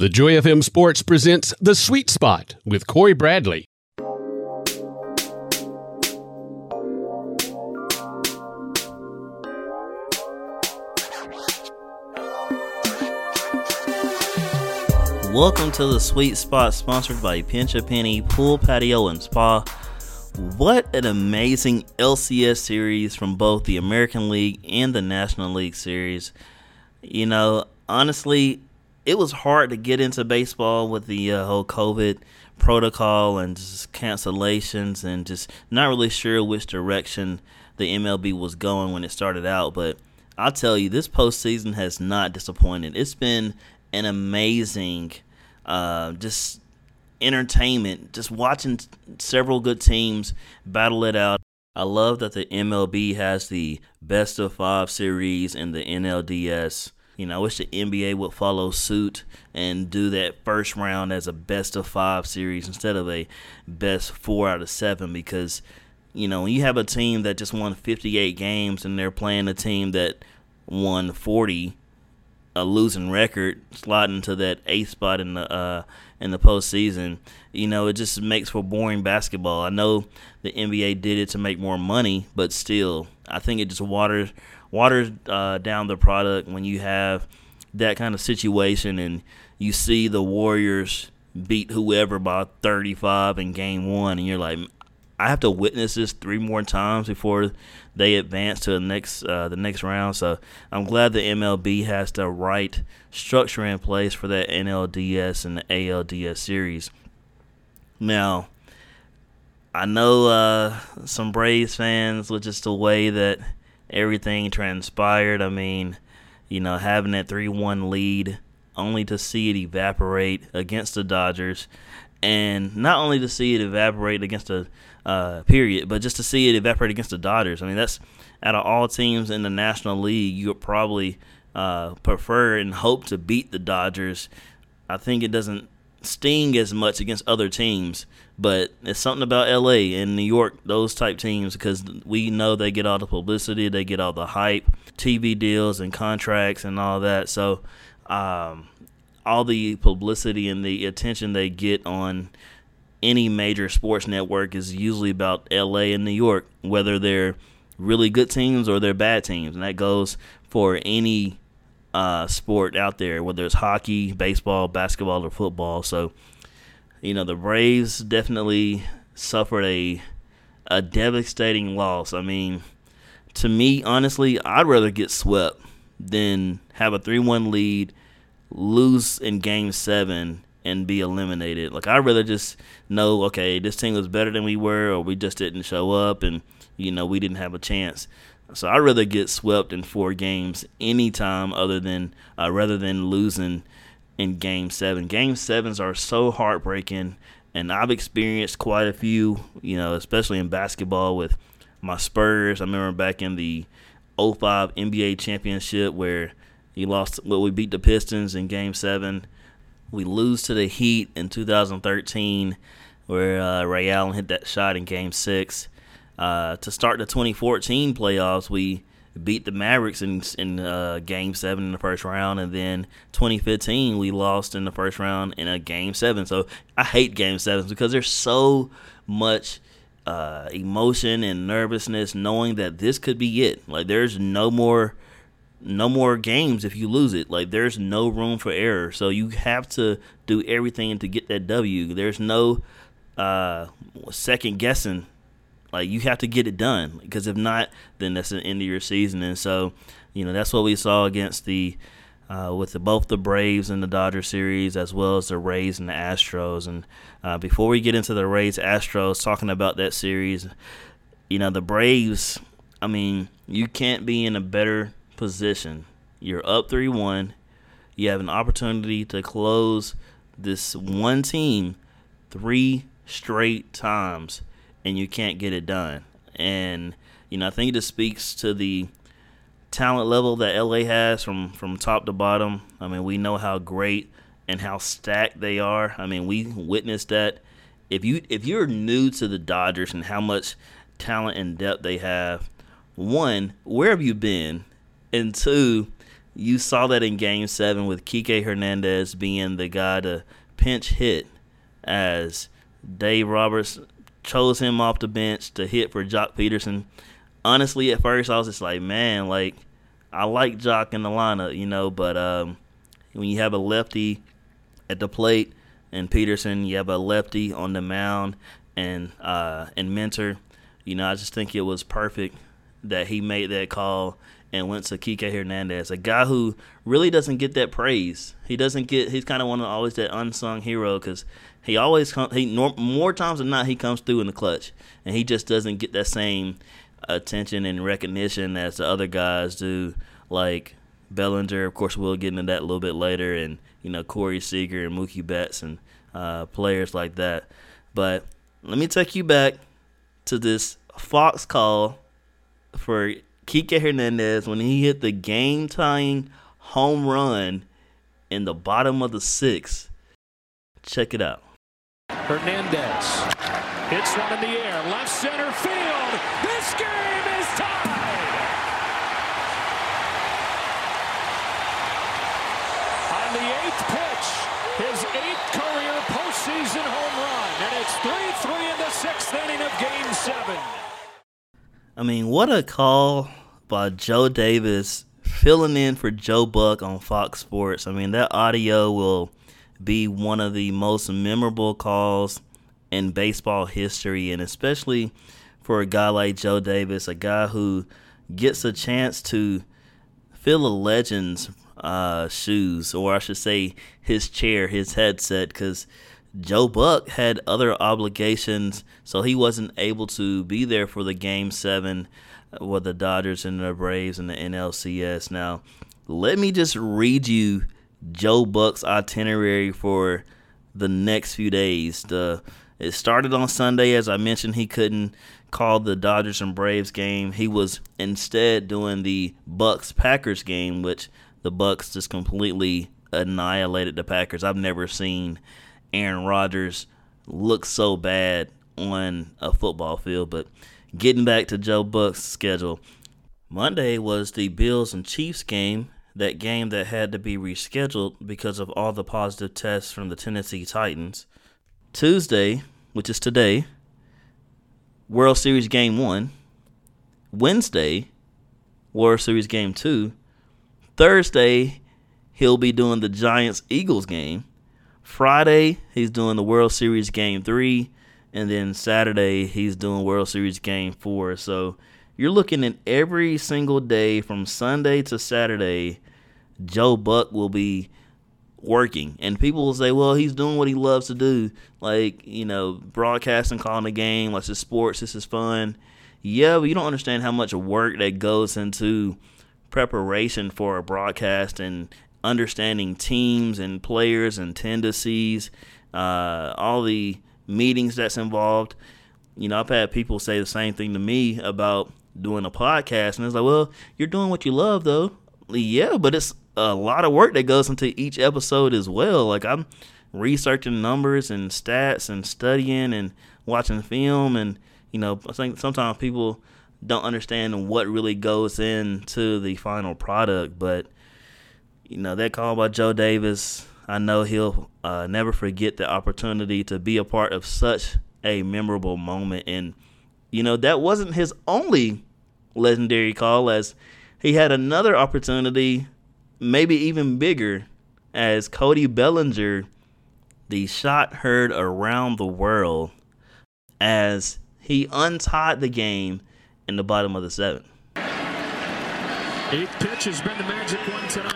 The Joy FM Sports presents The Sweet Spot with Cory Bradley. Welcome to the Sweet Spot, sponsored by Pinch a Penny Pool Patio and Spa. What an amazing LCS series from both the American League and the National League series. You know, honestly, it was hard to get into baseball with the uh, whole COVID protocol and just cancellations and just not really sure which direction the MLB was going when it started out. But I'll tell you, this postseason has not disappointed. It's been an amazing, uh, just entertainment. Just watching several good teams battle it out. I love that the MLB has the best of five series in the NLDS. You know, I wish the NBA would follow suit and do that first round as a best of five series instead of a best four out of seven because, you know, you have a team that just won 58 games and they're playing a team that won 40, a losing record, sliding to that eighth spot in the uh, in the postseason, you know, it just makes for boring basketball. I know the NBA did it to make more money, but still, I think it just waters waters uh, down the product when you have that kind of situation and you see the Warriors beat whoever by 35 in game one, and you're like, I have to witness this three more times before they advance to the next uh, the next round. So I'm glad the MLB has the right structure in place for that NLDS and the ALDS series. Now, I know uh, some Braves fans with just the way that everything transpired. I mean, you know, having that 3 1 lead, only to see it evaporate against the Dodgers. And not only to see it evaporate against the uh, period, but just to see it evaporate against the Dodgers. I mean, that's out of all teams in the National League, you would probably uh, prefer and hope to beat the Dodgers. I think it doesn't sting as much against other teams, but it's something about LA and New York, those type teams, because we know they get all the publicity, they get all the hype, TV deals and contracts and all that. So, um, all the publicity and the attention they get on any major sports network is usually about LA and New York, whether they're really good teams or they're bad teams. And that goes for any uh, sport out there, whether it's hockey, baseball, basketball, or football. So, you know, the Braves definitely suffered a a devastating loss. I mean, to me, honestly, I'd rather get swept than have a three-one lead, lose in Game Seven, and be eliminated. Like I'd rather just know, okay, this team was better than we were, or we just didn't show up, and you know we didn't have a chance. So I'd rather get swept in four games anytime other than uh, rather than losing in game seven. Game sevens are so heartbreaking, and I've experienced quite a few, you know, especially in basketball with my Spurs. I remember back in the 05 NBA championship where he lost, well, we beat the Pistons in game seven. We lose to the Heat in 2013 where uh, Ray Allen hit that shot in game six. Uh, to start the 2014 playoffs, we beat the Mavericks in in uh, Game Seven in the first round, and then 2015 we lost in the first round in a Game Seven. So I hate Game Sevens because there's so much uh, emotion and nervousness knowing that this could be it. Like there's no more no more games if you lose it. Like there's no room for error. So you have to do everything to get that W. There's no uh, second guessing like you have to get it done because if not, then that's the end of your season. And so, you know, that's what we saw against the uh, with the, both the Braves and the Dodger series, as well as the Rays and the Astros. And uh, before we get into the Rays Astros, talking about that series, you know, the Braves. I mean, you can't be in a better position. You're up three one. You have an opportunity to close this one team three straight times and you can't get it done. And you know, I think it just speaks to the talent level that LA has from from top to bottom. I mean, we know how great and how stacked they are. I mean, we witnessed that. If you if you're new to the Dodgers and how much talent and depth they have, one, where have you been? And two, you saw that in Game Seven with Kike Hernandez being the guy to pinch hit as Dave Roberts chose him off the bench to hit for Joc Pederson. Honestly, at first I was just like, man, like I like Joc in the lineup, you know, but um, when you have a lefty at the plate and Pederson, you have a lefty on the mound and uh, and Minter, you know, I just think it was perfect that he made that call and went to Kike Hernandez, a guy who really doesn't get that praise. He doesn't get. He's kind of one of always that unsung hero because he always comes. He more times than not he comes through in the clutch, and he just doesn't get that same attention and recognition as the other guys do. Like Bellinger, of course, we'll get into that a little bit later, and you know Corey Seager and Mookie Betts and uh, players like that. But let me take you back to this Fox call for Kike Hernandez when he hit the game tying home run in the bottom of the sixth. Check it out. Hernandez hits one in the air, left center field. This game is tied. On the eighth pitch, his eighth career postseason home run, and it's 3-3 in the sixth inning of Game Seven. I mean, what a call by Joe Davis filling in for Joe Buck on Fox Sports. I mean, that audio will be one of the most memorable calls in baseball history, and especially for a guy like Joe Davis, a guy who gets a chance to fill a legend's uh, shoes, or I should say, his chair, his headset, because Joe Buck had other obligations, so he wasn't able to be there for the Game 7 with the Dodgers and the Braves and the NLCS. Now, let me just read you Joe Buck's itinerary for the next few days. The it started on Sunday, as I mentioned. He couldn't call the Dodgers and Braves game. He was instead doing the Bucs Packers game, which the Bucs just completely annihilated the Packers. I've never seen Aaron Rodgers look so bad on a football field, but Getting back to Joe Buck's schedule, Monday was the Bills and Chiefs game, that game that had to be rescheduled because of all the positive tests from the Tennessee Titans. Tuesday, which is today, World Series Game 1. Wednesday, World Series Game 2. Thursday, he'll be doing the Giants Eagles game. Friday, he's doing the World Series Game 3 and then Saturday he's doing World Series Game Four. So you're looking at every single day from Sunday to Saturday. Joe Buck will be working, and people will say, "Well, he's doing what he loves to do, like you know, broadcasting, calling the game. Like this sports. This is fun." Yeah, but you don't understand how much work that goes into preparation for a broadcast and understanding teams and players and tendencies, uh, all the meetings that's involved. You know, I've had people say the same thing to me about doing a podcast, and it's like, well, you're doing what you love, though. Yeah, but it's a lot of work that goes into each episode as well. Like I'm researching numbers and stats and studying and watching film, and you know, I think sometimes people don't understand what really goes into the final product, but you know, that call by Joe Davis I know he'll uh, never forget the opportunity to be a part of such a memorable moment. And, you know, that wasn't his only legendary call, as he had another opportunity, maybe even bigger, as Cody Bellinger, the shot heard around the world, as he untied the game in the bottom of the seventh. Eighth pitch has been the magic one tonight.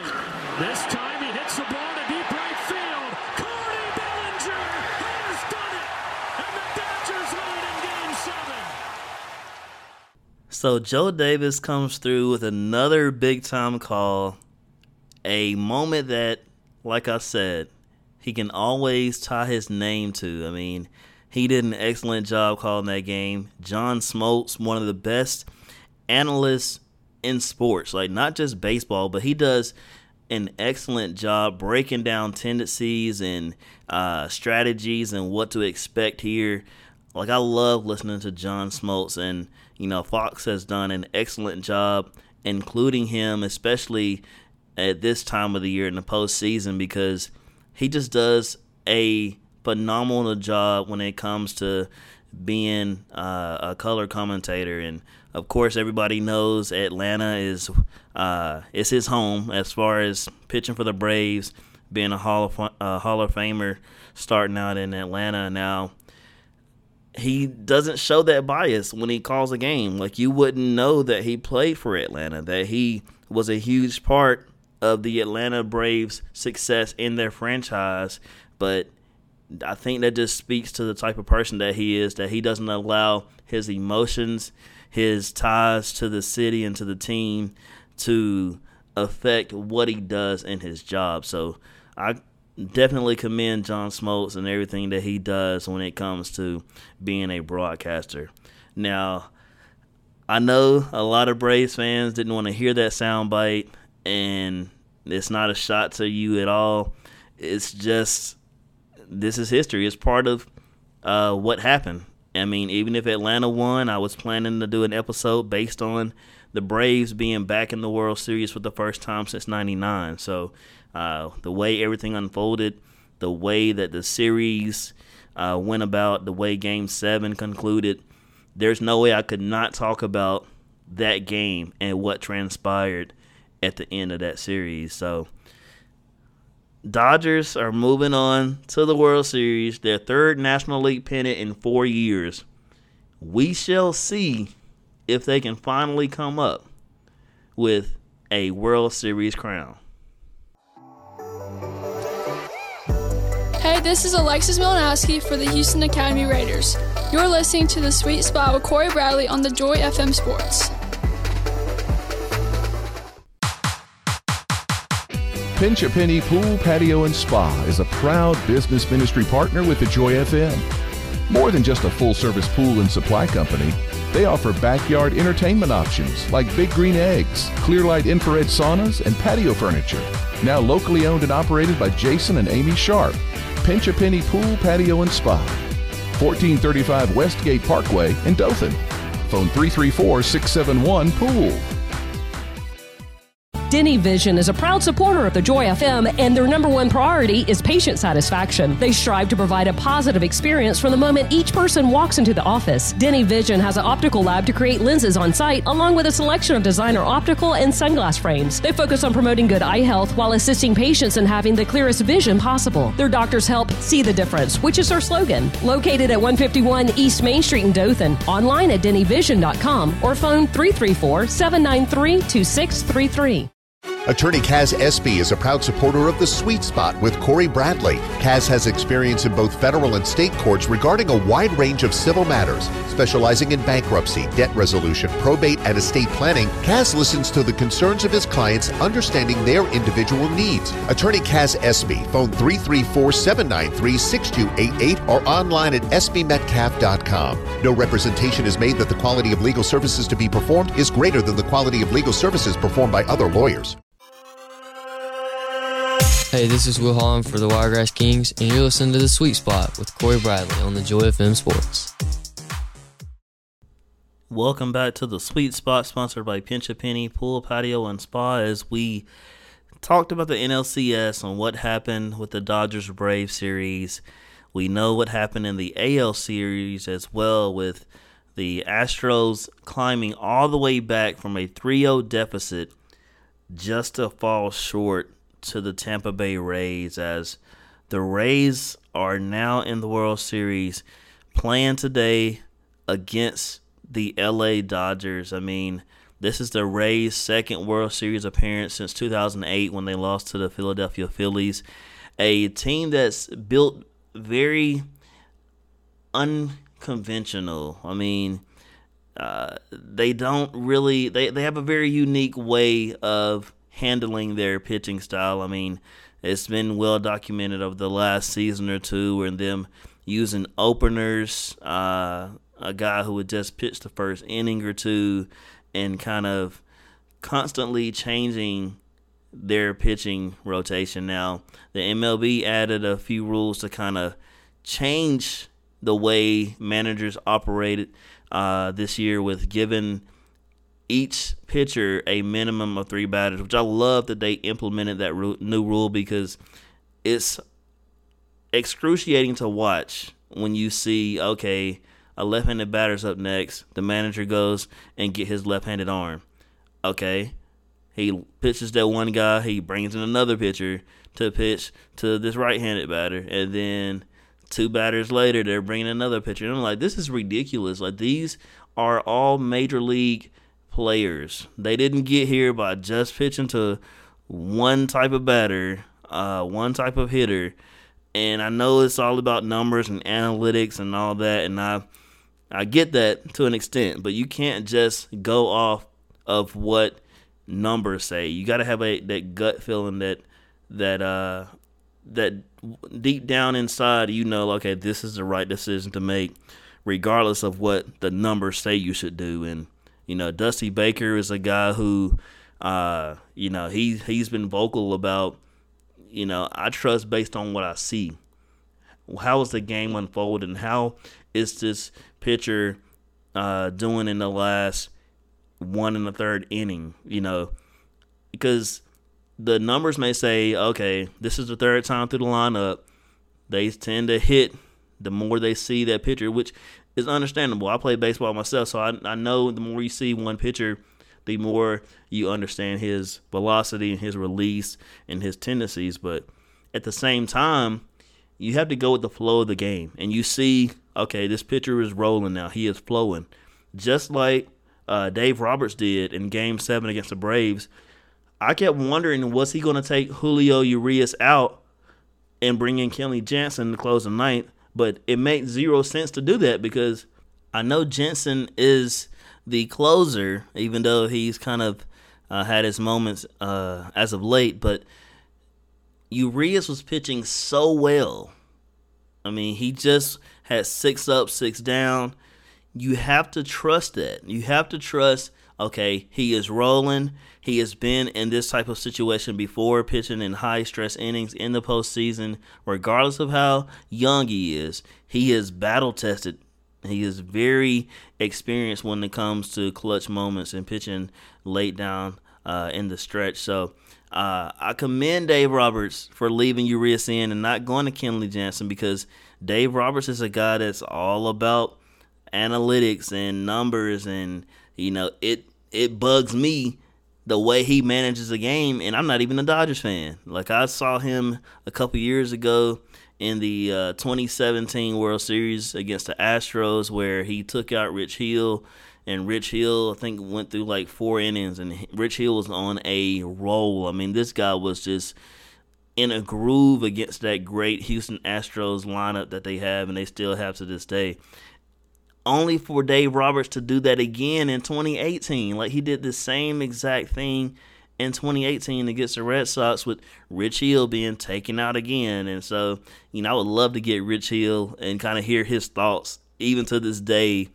This time he hits the ball to deep right field. Cody Bellinger has done it, and the Dodgers lead in Game Seven. So Joe Davis comes through with another big time call, a moment that, like I said, he can always tie his name to. I mean, he did an excellent job calling that game. John Smoltz, one of the best analysts in sports, like not just baseball, but he does an excellent job breaking down tendencies and uh, strategies and what to expect here. Like I love listening to John Smoltz, and you know Fox has done an excellent job including him, especially at this time of the year in the postseason because he just does a phenomenal job when it comes to being uh, a color commentator. And of course, everybody knows Atlanta is uh, it's his home as far as pitching for the Braves, being a Hall of uh, Hall of Famer, starting out in Atlanta now. He doesn't show that bias when he calls a game. Like you wouldn't know that he played for Atlanta, that he was a huge part of the Atlanta Braves' success in their franchise. But I think that just speaks to the type of person that he is, that he doesn't allow his emotions, his ties to the city and to the team to affect what he does in his job. So I definitely commend John Smoltz and everything that he does when it comes to being a broadcaster. Now, I know a lot of Braves fans didn't want to hear that soundbite, and it's not a shot to you at all. It's just this is history. It's part of uh, what happened. I mean, even if Atlanta won, I was planning to do an episode based on the Braves being back in the World Series for the first time since '99. So, uh, the way everything unfolded, the way that the series uh, went about, the way Game Seven concluded, there's no way I could not talk about that game and what transpired at the end of that series. So, Dodgers are moving on to the World Series, their third National League pennant in four years. We shall see if they can finally come up with a World Series crown. Hey, this is Alexis Milanowski for the Houston Academy Raiders. You're listening to The Sweet Spot with Cory Bradley on the Joy FM Sports. Pinch a Penny Pool, Patio, and Spa is a proud business ministry partner with the Joy FM. More than just a full service pool and supply company, they offer backyard entertainment options like Big Green Eggs, Clearlight infrared saunas, and patio furniture. Now locally owned and operated by Jason and Amy Sharp. Pinch a Penny Pool, Patio, and Spa. 1435 Westgate Parkway in Dothan. Phone 334 671 Pool. Denny Vision is a proud supporter of the Joy FM, and their number one priority is patient satisfaction. They strive to provide a positive experience from the moment each person walks into the office. Denny Vision has an optical lab to create lenses on site, along with a selection of designer optical and sunglass frames. They focus on promoting good eye health while assisting patients in having the clearest vision possible. Their doctors help see the difference, which is their slogan. Located at 151 East Main Street in Dothan, online at dennyvision.com or phone 334 793 2633. Attorney Kaz Espy is a proud supporter of the Sweet Spot with Cory Bradley. Kaz has experience in both federal and state courts regarding a wide range of civil matters. Specializing in bankruptcy, debt resolution, probate, and estate planning, Kaz listens to the concerns of his clients, understanding their individual needs. Attorney Kaz Espy, phone 334 793 6288 or online at espymetcalf.com. No representation is made that the quality of legal services to be performed is greater than the quality of legal services performed by other lawyers. Hey, this is Will Holland for the Wiregrass Kings, and you're listening to The Sweet Spot with Cory Bradley on the Joy FM Sports. Welcome back to The Sweet Spot, sponsored by Pinch a Penny Pool, Patio, and Spa, as we talked about the NLCS and what happened with the Dodgers Brave series. We know what happened in the AL series as well, with the Astros climbing all the way back from a 3 0 deficit just to fall short to the Tampa Bay Rays as the Rays are now in the World Series playing today against the LA Dodgers. I mean, this is the Rays' second World Series appearance since 2008 when they lost to the Philadelphia Phillies, a team that's built very unconventional. I mean, uh, they don't really they, they have a very unique way of handling their pitching style. I mean, it's been well documented over the last season or two, and them using openers, uh, a guy who would just pitch the first inning or two, and kind of constantly changing their pitching rotation. Now, the MLB added a few rules to kind of change the way managers operated uh, this year with giving each pitcher a minimum of three batters, which I love that they implemented that new rule because it's excruciating to watch when you see okay a left-handed batter's up next. The manager goes and get his left-handed arm. Okay, he pitches that one guy. He brings in another pitcher to pitch to this right-handed batter, and then two batters later, they're bringing another pitcher. And I'm like, this is ridiculous. Like these are all major league players. They didn't get here by just pitching to one type of batter, uh, one type of hitter. And I know it's all about numbers and analytics and all that, and I I get that to an extent, but you can't just go off of what numbers say. You got to have a that gut feeling that that uh that deep down inside you know okay this is the right decision to make regardless of what the numbers say you should do and you know Dusty Baker is a guy who uh you know he he's been vocal about you know I trust based on what I see. How is the game unfolding? How is this pitcher uh doing in the last one and the third inning? You know because the numbers may say, okay, this is the third time through the lineup. They tend to hit the more they see that pitcher, which is understandable. I play baseball myself, so I, I know the more you see one pitcher, the more you understand his velocity and his release and his tendencies. But at the same time, you have to go with the flow of the game. And you see, okay, this pitcher is rolling now. He is flowing. Just like uh, Dave Roberts did in game seven against the Braves I kept wondering was he going to take Julio Urias out and bring in Kenley Jansen to close the ninth, but it makes zero sense to do that because I know Jansen is the closer, even though he's kind of uh, had his moments uh, as of late, but Urias was pitching so well. I mean, he just had six up, six down. You have to trust that. You have to trust, okay, he is rolling he has been in this type of situation before, pitching in high stress innings in the postseason. Regardless of how young he is, he is battle tested. He is very experienced when it comes to clutch moments and pitching late down uh, in the stretch. So uh, I commend Dave Roberts for leaving Urias in and not going to Kenley Jansen because Dave Roberts is a guy that's all about analytics and numbers and you know it it bugs me the way he manages the game, and I'm not even a Dodgers fan. Like I saw him a couple years ago in the uh, 2017 World Series against the Astros, where he took out Rich Hill, and Rich Hill I think went through like four innings, and Rich Hill was on a roll. I mean, this guy was just in a groove against that great Houston Astros lineup that they have, and they still have to this day only for Dave Roberts to do that again in 2018. Like he did the same exact thing in 2018 against the Red Sox with Rich Hill being taken out again. And so, you know, I would love to get Rich Hill and kind of hear his thoughts, even to this day,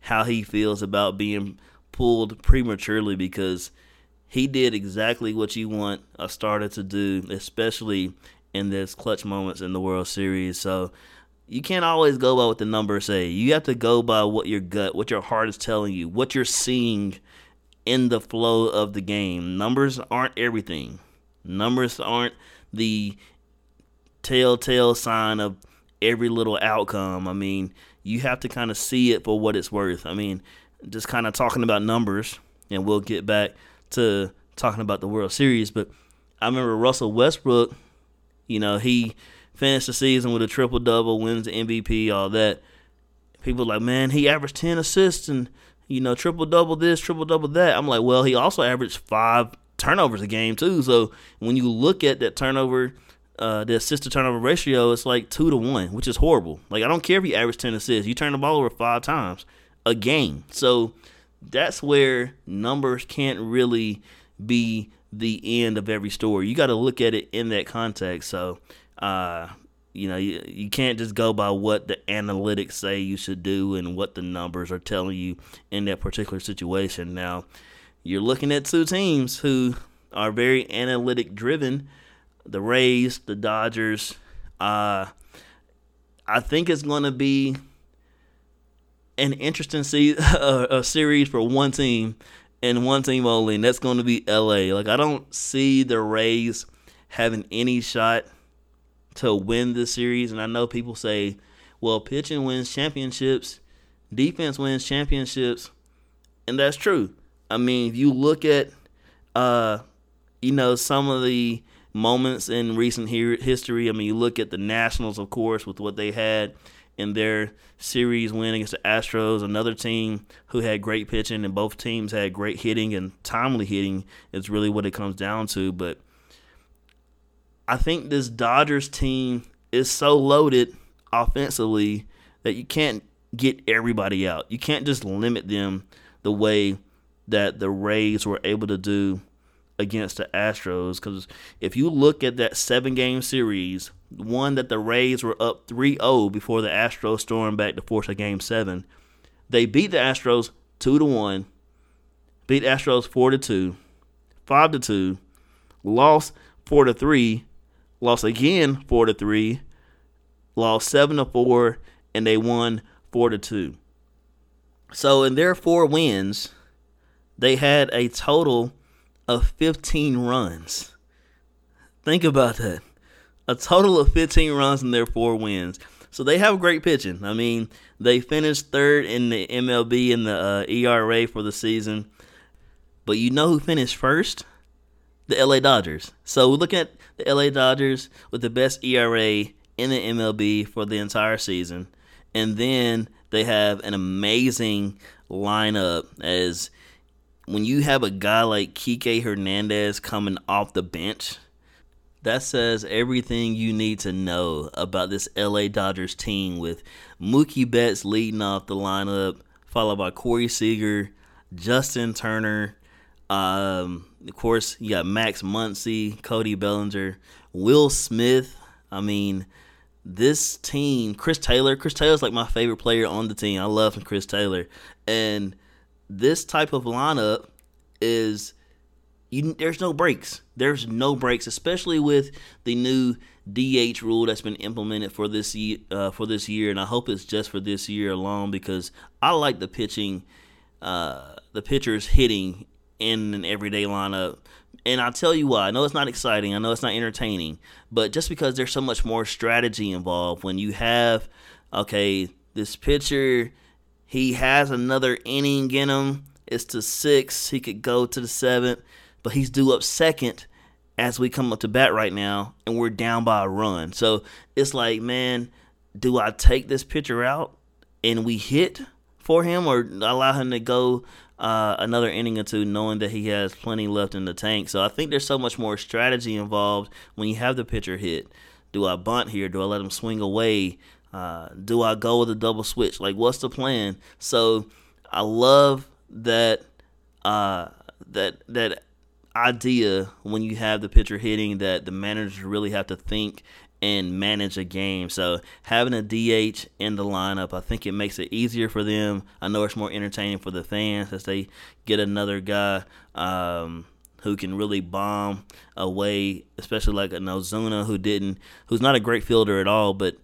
how he feels about being pulled prematurely because he did exactly what you want a starter to do, especially in this clutch moments in the World Series. So, you can't always go by what the numbers say. You have to go by what your gut, what your heart is telling you, what you're seeing in the flow of the game. Numbers aren't everything. Numbers aren't the telltale sign of every little outcome. I mean, you have to kind of see it for what it's worth. I mean, just kind of talking about numbers, and we'll get back to talking about the World Series. But I remember Russell Westbrook, you know, he finished the season with a triple double, wins the MVP, all that. People like, man, he averaged ten assists and you know triple double this, triple double that. I'm like, well, he also averaged five turnovers a game too. So when you look at that turnover, uh, the assist to turnover ratio, it's like two to one, which is horrible. Like I don't care if you average ten assists, you turn the ball over five times a game. So that's where numbers can't really be the end of every story. You got to look at it in that context. So uh, you know, you, you can't just go by what the analytics say you should do and what the numbers are telling you in that particular situation. Now, you're looking at two teams who are very analytic driven the Rays, the Dodgers. Uh, I think it's going to be an interesting se- a, a series for one team and one team only, and that's going to be LA. Like I don't see the Rays having any shot to win this series. And I know people say, well, pitching wins championships, defense wins championships, and that's true. I mean, if you look at, uh, you know, some of the moments in recent history. I mean, you look at the Nationals, of course, with what they had in their series win against the Astros, another team who had great pitching, and both teams had great hitting and timely hitting. Is really what it comes down to. But I think this Dodgers team is so loaded offensively that you can't get everybody out. You can't just limit them the way that the Rays were able to do against the Astros. Because if you look at that seven game series, one that the Rays were up 3 0 before the Astros stormed back to force a game seven, they beat the Astros 2 to 1, beat Astros 4 to 2, 5 to 2, lost 4 to 3, lost again 4 to 3, lost 7 to 4, and they won 4 to 2. So in their four wins, they had a total of 15 runs. Think about that. A total of 15 runs in their four wins. So they have great pitching. I mean, they finished third in the MLB in the uh, ERA for the season. But you know who finished first? The LA Dodgers. So we're looking at the LA Dodgers with the best ERA in the MLB for the entire season. And then they have an amazing lineup as when you have a guy like Kike Hernandez coming off the bench, that says everything you need to know about this LA Dodgers team with Mookie Betts leading off the lineup, followed by Corey Seager, Justin Turner, um, of course, you got Max Muncy, Cody Bellinger, Will Smith. I mean, this team, Chris Taylor. Chris Taylor's like my favorite player on the team. I love Chris Taylor. And this type of lineup is you, there's no breaks. There's no breaks, especially with the new DH rule that's been implemented for this uh, for this year, and I hope it's just for this year alone because I like the pitching, uh, the pitchers hitting in an everyday lineup. And I'll tell you why. I know it's not exciting. I know it's not entertaining, but just because there's so much more strategy involved when you have, okay, this pitcher he has another inning in him. It's to six. He could go to the seventh, but he's due up second as we come up to bat right now, and we're down by a run. So it's like, man, do I take this pitcher out and we hit for him, or allow him to go uh, another inning or two, knowing that he has plenty left in the tank? So I think there's so much more strategy involved when you have the pitcher hit. Do I bunt here? Do I let him swing away? Uh, do I go with a double switch? Like, what's the plan? So, I love that uh, that that idea when you have the pitcher hitting that the managers really have to think and manage a game. So having a DH in the lineup, I think it makes it easier for them. I know it's more entertaining for the fans as they get another guy um, who can really bomb away, especially like an Ozuna who didn't, who's not a great fielder at all, but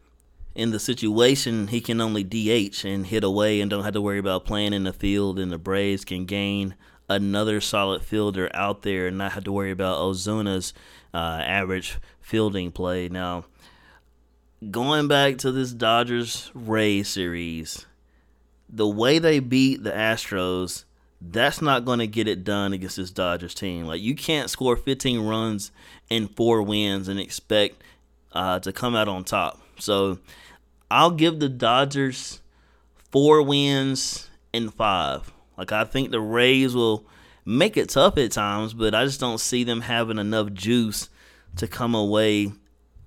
in the situation, he can only DH and hit away and don't have to worry about playing in the field. And the Braves can gain another solid fielder out there and not have to worry about Ozuna's uh, average fielding play. Now, going back to this Dodgers Rays series, the way they beat the Astros, that's not going to get it done against this Dodgers team. Like, you can't score 15 runs in four wins and expect uh, to come out on top. So, I'll give the Dodgers four wins in five. Like I think the Rays will make it tough at times, but I just don't see them having enough juice to come away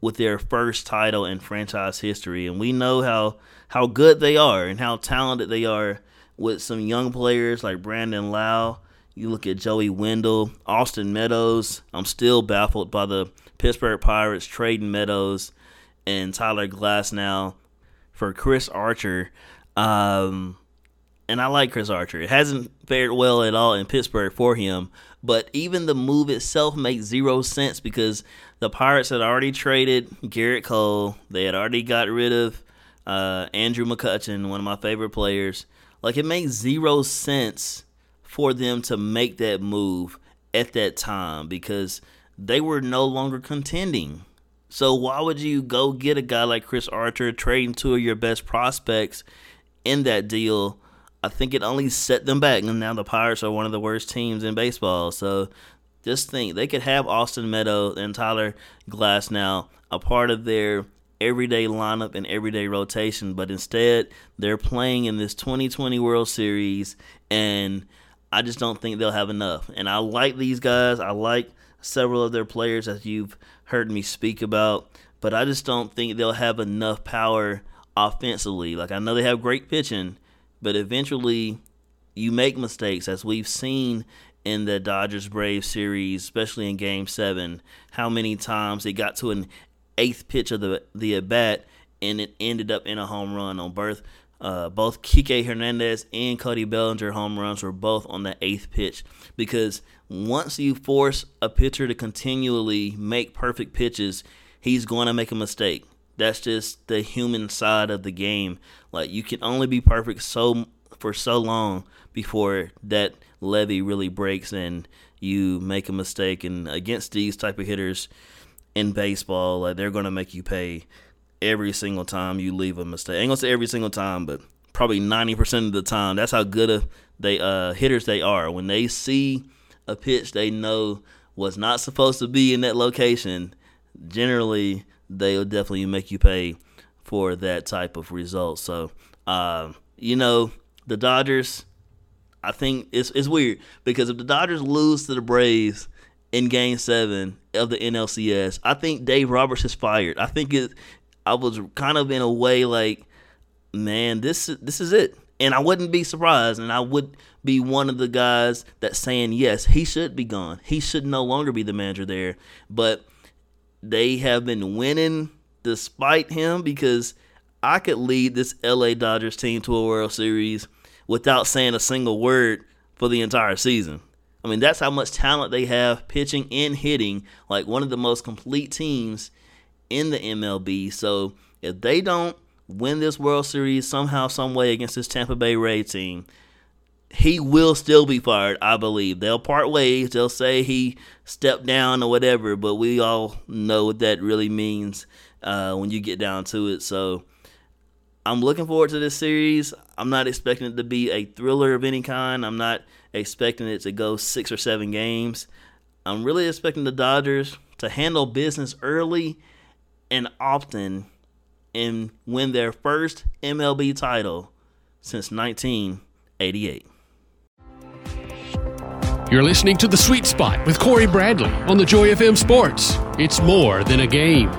with their first title in franchise history. And we know how how good they are and how talented they are with some young players like Brandon Lowe. You look at Joey Wendle, Austin Meadows. I'm still baffled by the Pittsburgh Pirates trading Meadows and Tyler Glasnow for Chris Archer. Um, and I like Chris Archer. It hasn't fared well at all in Pittsburgh for him, but even the move itself makes zero sense because the Pirates had already traded Gerrit Cole. They had already got rid of uh, Andrew McCutchen, one of my favorite players. Like it makes zero sense for them to make that move at that time because they were no longer contending. So why would you go get a guy like Chris Archer, trading two of your best prospects in that deal? I think it only set them back, and now the Pirates are one of the worst teams in baseball. So just think they could have Austin Meadow and Tyler Glasnow a part of their everyday lineup and everyday rotation, but instead they're playing in this 2020 World Series, and I just don't think they'll have enough. And I like these guys. I like several of their players as you've heard me speak about, but I just don't think they'll have enough power offensively. Like I know they have great pitching, but eventually you make mistakes as we've seen in the Dodgers Braves series, especially in game 7, how many times it got to an eighth pitch of the the at bat and it ended up in a home run on birth uh, both Kike Hernandez and Cody Bellinger home runs were both on the eighth pitch because once you force a pitcher to continually make perfect pitches, he's going to make a mistake. That's just the human side of the game. Like you can only be perfect so for so long before that levee really breaks and you make a mistake. And against these type of hitters in baseball, like they're going to make you pay every single time you leave a mistake. I ain't gonna say every single time, but probably ninety percent of the time. That's how good of they uh, hitters they are. When they see a pitch they know was not supposed to be in that location, generally they'll definitely make you pay for that type of result. So, uh, you know, the Dodgers. I think it's it's weird because if the Dodgers lose to the Braves in Game Seven of the NLCS, I think Dave Roberts is fired. I think it I was kind of in a way like, man, this this is it. And I wouldn't be surprised, and I would be one of the guys that's saying yes, he should be gone. He should no longer be the manager there. But they have been winning despite him because I could lead this LA Dodgers team to a World Series without saying a single word for the entire season. I mean, that's how much talent they have pitching and hitting, like one of the most complete teams in the MLB. So if they don't win this World Series somehow, some way against this Tampa Bay Ray team, he will still be fired, I believe. They'll part ways. They'll say he stepped down or whatever, but we all know what that really means uh, when you get down to it. So I'm looking forward to this series. I'm not expecting it to be a thriller of any kind. I'm not expecting it to go six or seven games. I'm really expecting the Dodgers to handle business early and often and win their first MLB title since 1988. You're listening to The Sweet Spot with Cory Bradley on the Joy FM Sports. It's more than a game.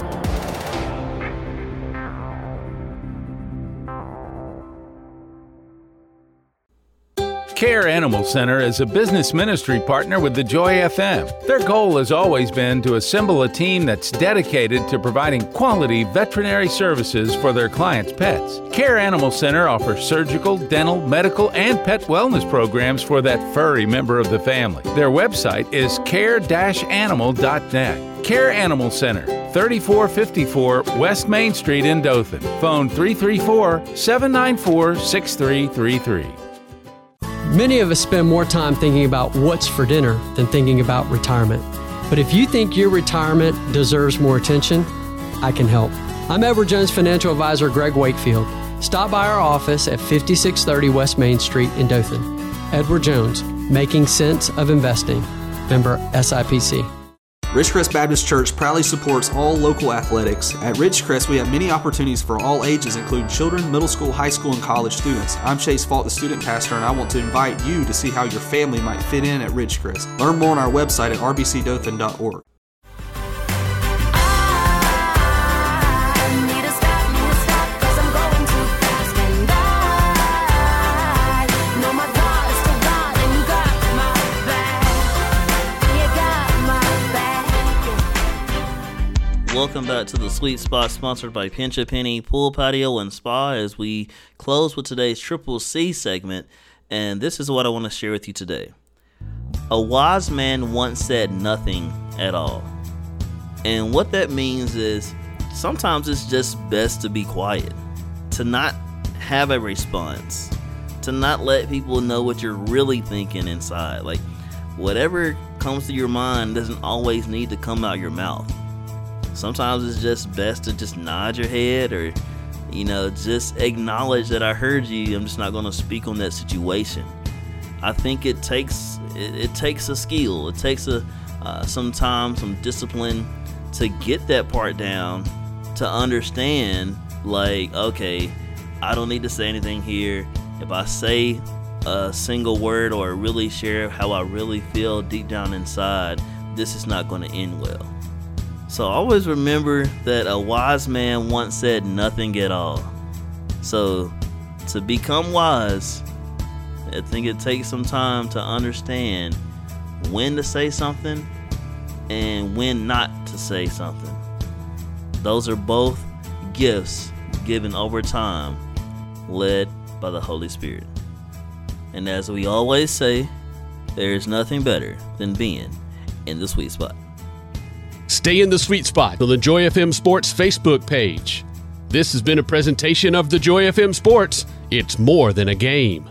Care Animal Center is a business ministry partner with the Joy FM. Their goal has always been to assemble a team that's dedicated to providing quality veterinary services for their clients' pets. Care Animal Center offers surgical, dental, medical, and pet wellness programs for that furry member of the family. Their website is care-animal.net. Care Animal Center, 3454 West Main Street in Dothan. Phone 334 794 6333. Many of us spend more time thinking about what's for dinner than thinking about retirement. But if you think your retirement deserves more attention, I can help. I'm Edward Jones financial advisor Greg Wakefield. Stop by our office at 5630 West Main Street in Dothan. Edward Jones, making sense of investing. Member SIPC. Ridgecrest Baptist Church proudly supports all local athletics. At Ridgecrest, we have many opportunities for all ages, including children, middle school, high school, and college students. I'm Chase Fault, the student pastor, and I want to invite you to see how your family might fit in at Ridgecrest. Learn more on our website at rbcdothan.org. Back to the Sweet Spot, sponsored by Pinch a Penny Pool Patio and Spa. As we close with today's Triple C segment, and this is what I want to share with you today. A wise man once said nothing at all. And what that means is sometimes it's just best to be quiet, to not have a response, to not let people know what you're really thinking inside. Like, whatever comes to your mind doesn't always need to come out your mouth. Sometimes it's just best to just nod your head or, you know, just acknowledge that I heard you. I'm just not going to speak on that situation. I think it takes it, it takes a skill. It takes a uh, some time, some discipline to get that part down, to understand like, okay, I don't need to say anything here. If I say a single word or really share how I really feel deep down inside, this is not going to end well. So always remember that a wise man once said nothing at all. So to become wise, I think it takes some time to understand when to say something and when not to say something. Those are both gifts given over time, led by the Holy Spirit. And as we always say, there is nothing better than being in the sweet spot. Stay in the sweet spot on the Joy FM Sports Facebook page. This has been a presentation of the Joy FM Sports. It's more than a game.